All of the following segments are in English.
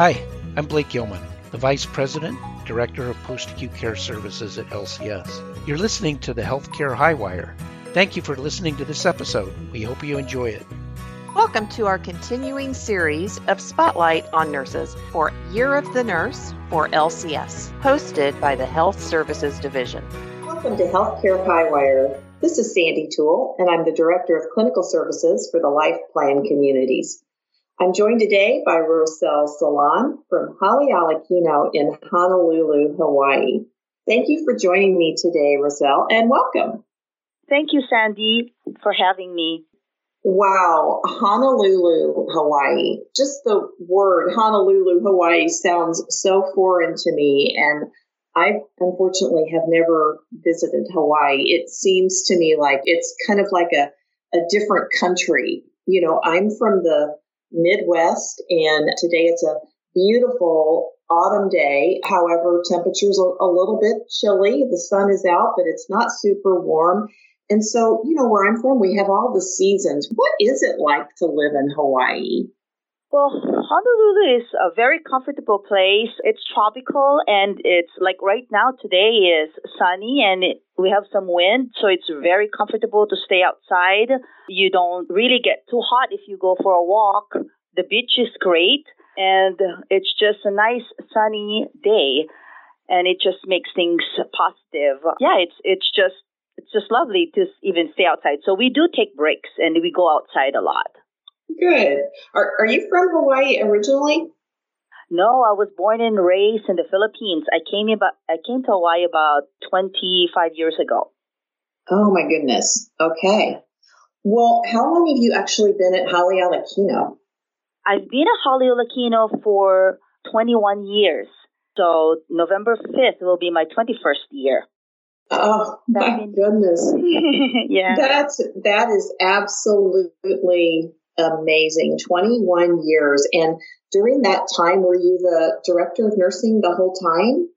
Hi, I'm Blake Gilman, the Vice President, Director of Post Acute Care Services at LCS. You're listening to the Healthcare Highwire. Thank you for listening to this episode. We hope you enjoy it. Welcome to our continuing series of Spotlight on Nurses for Year of the Nurse for LCS, hosted by the Health Services Division. Welcome to Healthcare Highwire. This is Sandy Toole, and I'm the Director of Clinical Services for the Life Plan Communities. I'm joined today by Roselle Salon from Hale Ola Kino in Honolulu, Hawaii. Thank you for joining me today, Roselle, and welcome. Thank you, Sandy, for having me. Wow, Honolulu, Hawaii. Just the word Honolulu, Hawaii sounds so foreign to me, and I unfortunately have never visited Hawaii. It seems to me like it's kind of like a, a different country. You know, I'm from the Midwest, and today it's a beautiful autumn day. However, temperatures a, a little bit chilly. The sun is out, but it's not super warm. And so, you know, where I'm from, we have all the seasons. What is it like to live in Hawaii? Well, Honolulu is a very comfortable place. It's tropical and it's like right now today is sunny and it, we have some wind, so it's very comfortable to stay outside. You don't really get too hot if you go for a walk. The beach is great and it's just a nice sunny day and it just makes things positive. Yeah, it's it's just it's just lovely to even stay outside. So we do take breaks and we go outside a lot. Good. Are, are you from Hawaii originally? No, I was born and raised in the Philippines. I came about I came to Hawaii about 25 years ago. Oh my goodness. Okay. Well, how long have you actually been at Hale Ola Kino? I've been at Hale Ola Kino for 21 years. So November 5th will be my 21st year. Oh my goodness. yeah. That's that is absolutely amazing. 21 years. And during that time, were you the director of nursing the whole time?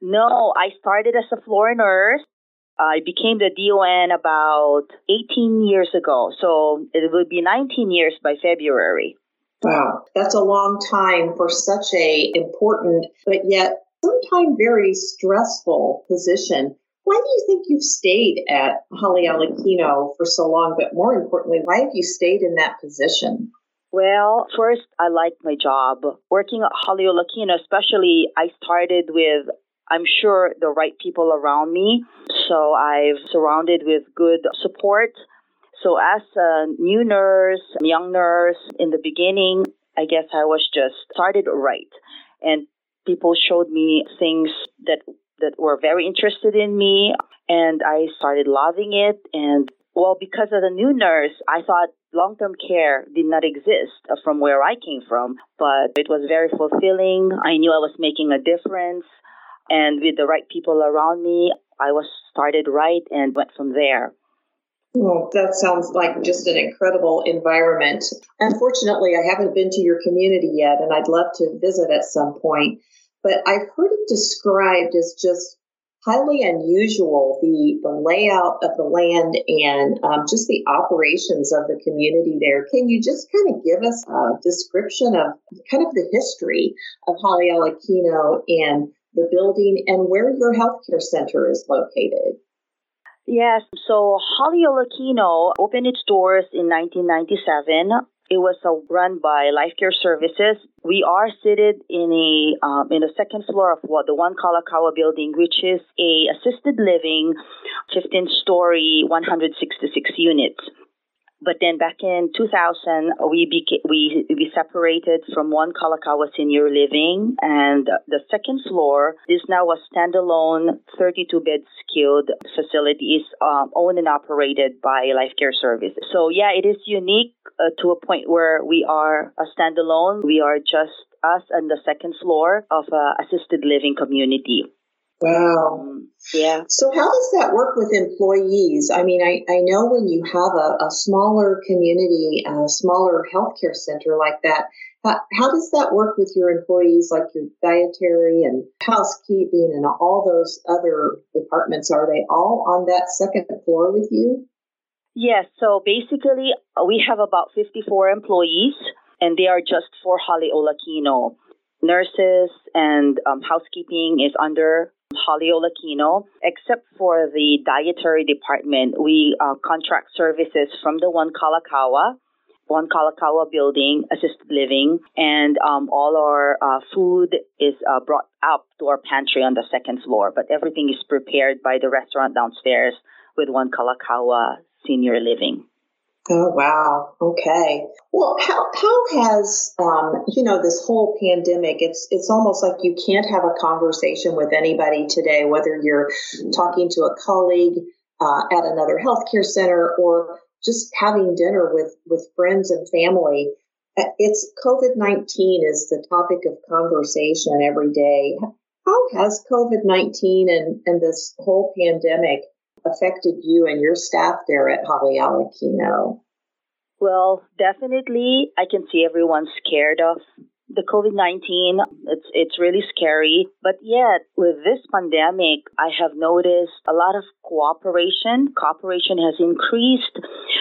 No, I started as a floor nurse. I became the DON about 18 years ago. So it will be 19 years by February. Wow, that's a long time for such a important, but yet sometimes very stressful position. Why do you think you've stayed at Holly Hale Ola Kino for so long? But more importantly, why have you stayed in that position? Well, first, I like my job. Working at Holly Hale Ola Kino, especially, I started with, I'm sure, the right people around me. So I've surrounded with good support. So as a new nurse, young nurse, in the beginning, I guess I was just started right. And people showed me things that that were very interested in me and I started loving it. And well because as a new nurse I thought long-term care did not exist from where I came from but it was very fulfilling. I knew I was making a difference. And with the right people around me I was started right and went from there. Well, that sounds like just an incredible environment. Unfortunately, I haven't been to your community yet, and I'd love to visit at some point but I've heard it described as just highly unusual the, the layout of the land and um, just the operations of the community there. Can you just kind of give us a description of kind of the history of Hale Ola Kino and the building and where your healthcare center is located? Yes, so Hale Ola Kino opened its doors in 1997 it was run by Life Care Services. We are seated in a um, in the second floor of what the One Kalakaua building, which is a assisted living, 15 story, 166 units. But then back in 2000, we beca- we we separated from one Kalakaua Senior Living, and the second floor is now a standalone 32 bed skilled facility, is um, owned and operated by Life Care Services. So yeah, it is unique uh, to a point where we are a standalone. We are just us on the second floor of a assisted living community. Wow. Um, yeah. So how does that work with employees? I mean, I, I know when you have a, a smaller community, a smaller healthcare center like that, how, how does that work with your employees, like your dietary and housekeeping and all those other departments? Are they all on that second floor with you? Yes. So basically, we have about 54 employees, and they are just for Hale Ola Kino nurses and um, housekeeping is under Hale Ola Kino, except for the dietary department. We uh, contract services from the One Kalakaua, One Kalakaua building, assisted living, and um, all our uh, food is uh, brought up to our pantry on the second floor. But everything is prepared by the restaurant downstairs with One Kalakaua Senior Living. Oh wow. Okay. Well, how how has um, you know this whole pandemic? It's it's almost like you can't have a conversation with anybody today, whether you're talking to a colleague uh, at another healthcare center or just having dinner with with friends and family. Uh, it's COVID nineteen is the topic of conversation every day. How has COVID nineteen and and this whole pandemic affected you and your staff there at Hale Ola Kino? Well, definitely, I can see everyone's scared of the COVID-19. It's, it's really scary. But yet, with this pandemic, I have noticed a lot of cooperation. Cooperation has increased.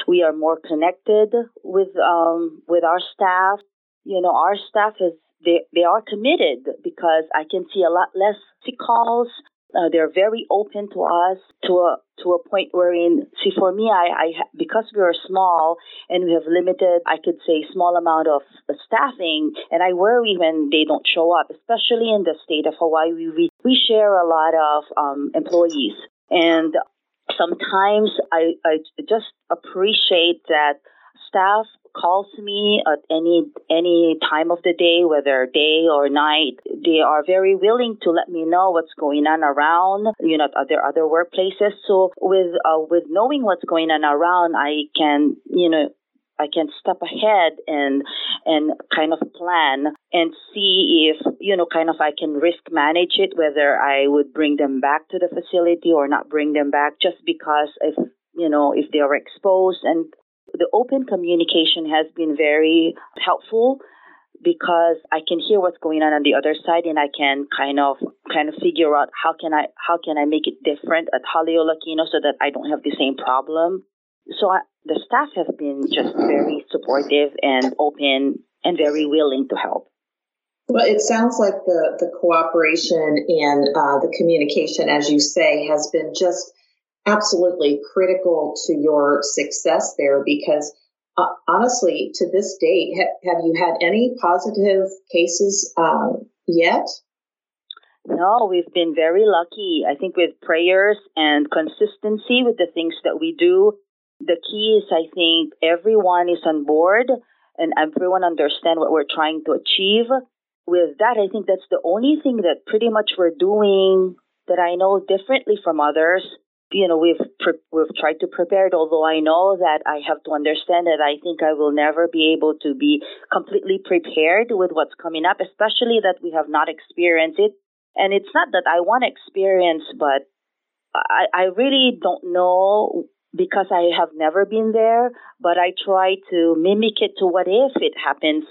We are more connected with, um, with our staff. You know, our staff is they, they are committed because I can see a lot less sick calls, uh, they're very open to us to a to a point wherein, see, for me, I, I because we are small and we have limited, I could say, small amount of staffing, and I worry when they don't show up, especially in the state of Hawaii. We we share a lot of um, employees, and sometimes I I just appreciate that staff calls me at any any time of the day, whether day or night. They are very willing to let me know what's going on around, you know, other other workplaces. So with uh, with knowing what's going on around, I can, you know, I can step ahead and and kind of plan and see if you know kind of I can risk manage it whether I would bring them back to the facility or not bring them back just because if you know if they are exposed and the open communication has been very helpful because I can hear what's going on on the other side and I can kind of kind of figure out how can I how can I make it different at Hale Ola Kino so that I don't have the same problem. So I, the staff have been just very supportive and open and very willing to help. Well, it sounds like the the cooperation and uh, the communication, as you say, has been just absolutely critical to your success there because uh, honestly, to this date, ha- have you had any positive cases um, yet? No, we've been very lucky. I think with prayers and consistency with the things that we do, the key is I think everyone is on board and everyone understand what we're trying to achieve. With that, I think that's the only thing that pretty much we're doing that I know differently from others you know we've pre- we've tried to prepare it although i know that i have to understand that i think i will never be able to be completely prepared with what's coming up especially that we have not experienced it. And it's not that i want to experience but i i really don't know because i have never been there but i try to mimic it to what if it happens.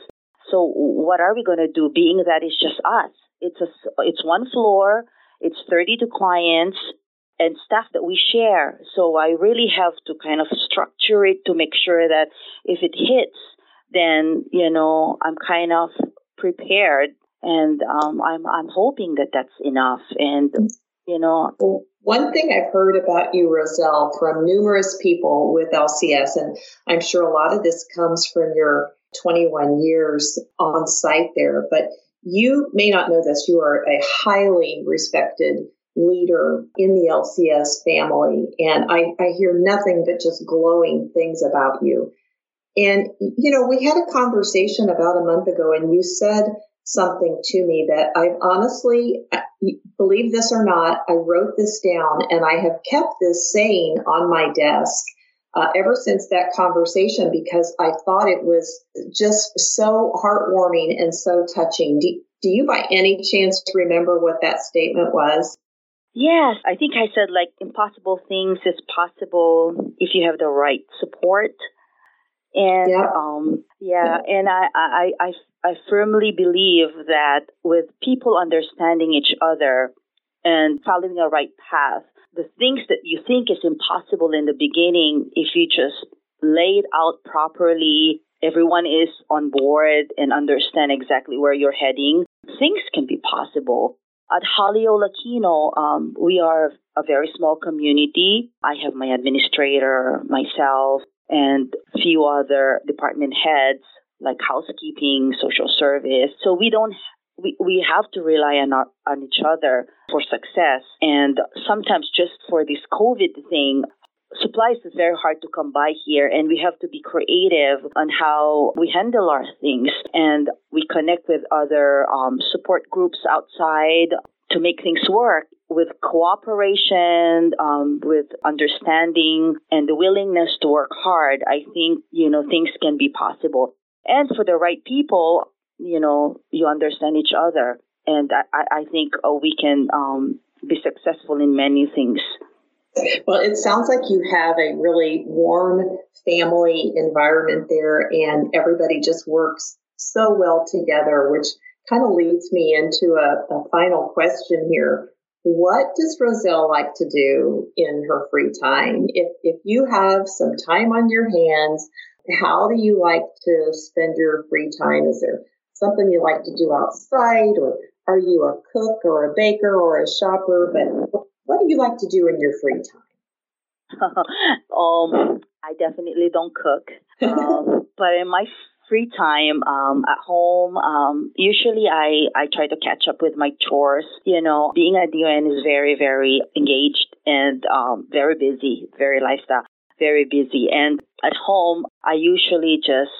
So what are we going to do? Being that it's just us it's a it's one floor it's 32 clients and stuff that we share. So I really have to kind of structure it to make sure that if it hits, then you know I'm kind of prepared, and um, I'm I'm hoping that that's enough. And you know, one thing I've heard about you, Roselle, from numerous people with LCS, and I'm sure a lot of this comes from your 21 years on site there, but you may not know this. You are a highly respected leader in the LCS family. And I, I hear nothing but just glowing things about you. And, you know, we had a conversation about a month ago and you said something to me that I've honestly, believe this or not, I wrote this down and I have kept this saying on my desk uh, ever since that conversation because I thought it was just so heartwarming and so touching. Do, do you by any chance remember what that statement was? Yes, I think I said like impossible things is possible if you have the right support. And yeah, um, yeah, yeah. and I, I, I, I firmly believe that with people understanding each other and following a right path, the things that you think is impossible in the beginning, if you just lay it out properly, everyone is on board and understand exactly where you're heading. things can be possible. At Hale Ola Kino, um, we are a very small community. I have my administrator, myself, and a few other department heads like housekeeping, social service. So we don't we, we have to rely on our, on each other for success. And sometimes just for this COVID thing, supplies is very hard to come by here and we have to be creative on how we handle our things and we connect with other um, support groups outside to make things work with cooperation, um, with understanding and the willingness to work hard, I think, you know, things can be possible. And for the right people, you know, you understand each other. And I, I think oh, we can um, be successful in many things. Well, it sounds like you have a really warm family environment there, and everybody just works so well together, which kind of leads me into a, a final question here. What does Roselle like to do in her free time? If, if you have some time on your hands, how do you like to spend your free time? Is there something you like to do outside, or are you a cook or a baker or a shopper? But what do you like to do in your free time? um, I definitely don't cook, um, but in my free time um, at home, um, usually I, I try to catch up with my chores. You know, being a DON is very, very engaged and um, very busy, very lifestyle, very busy. And at home, I usually just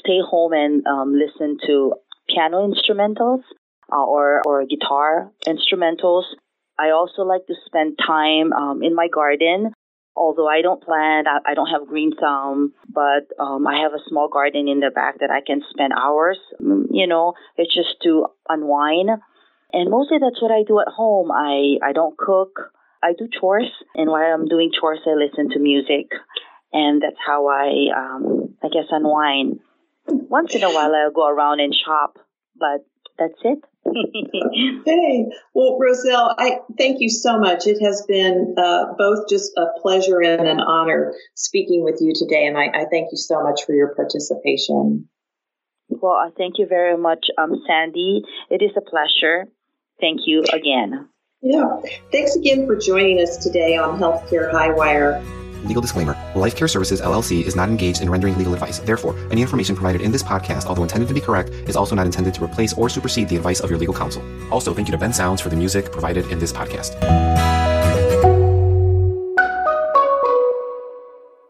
stay home and um, listen to piano instrumentals uh, or, or guitar instrumentals. I also like to spend time um, in my garden. Although I don't plant, I, don't have green thumb, but um, I have a small garden in the back that I can spend hours. Mm, you know, it's just to unwind. And mostly that's what I do at home. I, I don't cook. I do chores. And while I'm doing chores, I listen to music. And that's how I, um, I guess, unwind. Once in a while, I'll go around and shop, but that's it. hey, well, Roselle, I thank you so much. It has been uh, both just a pleasure and an honor speaking with you today, and I, I thank you so much for your participation. Well, I thank you very much, um, Sandy. It is a pleasure. Thank you again. Yeah. Thanks again for joining us today on Healthcare Highwire. Legal disclaimer Life Care Services LLC is not engaged in rendering legal advice. Therefore, any information provided in this podcast, although intended to be correct, is also not intended to replace or supersede the advice of your legal counsel. Also, thank you to Ben Sounds for the music provided in this podcast.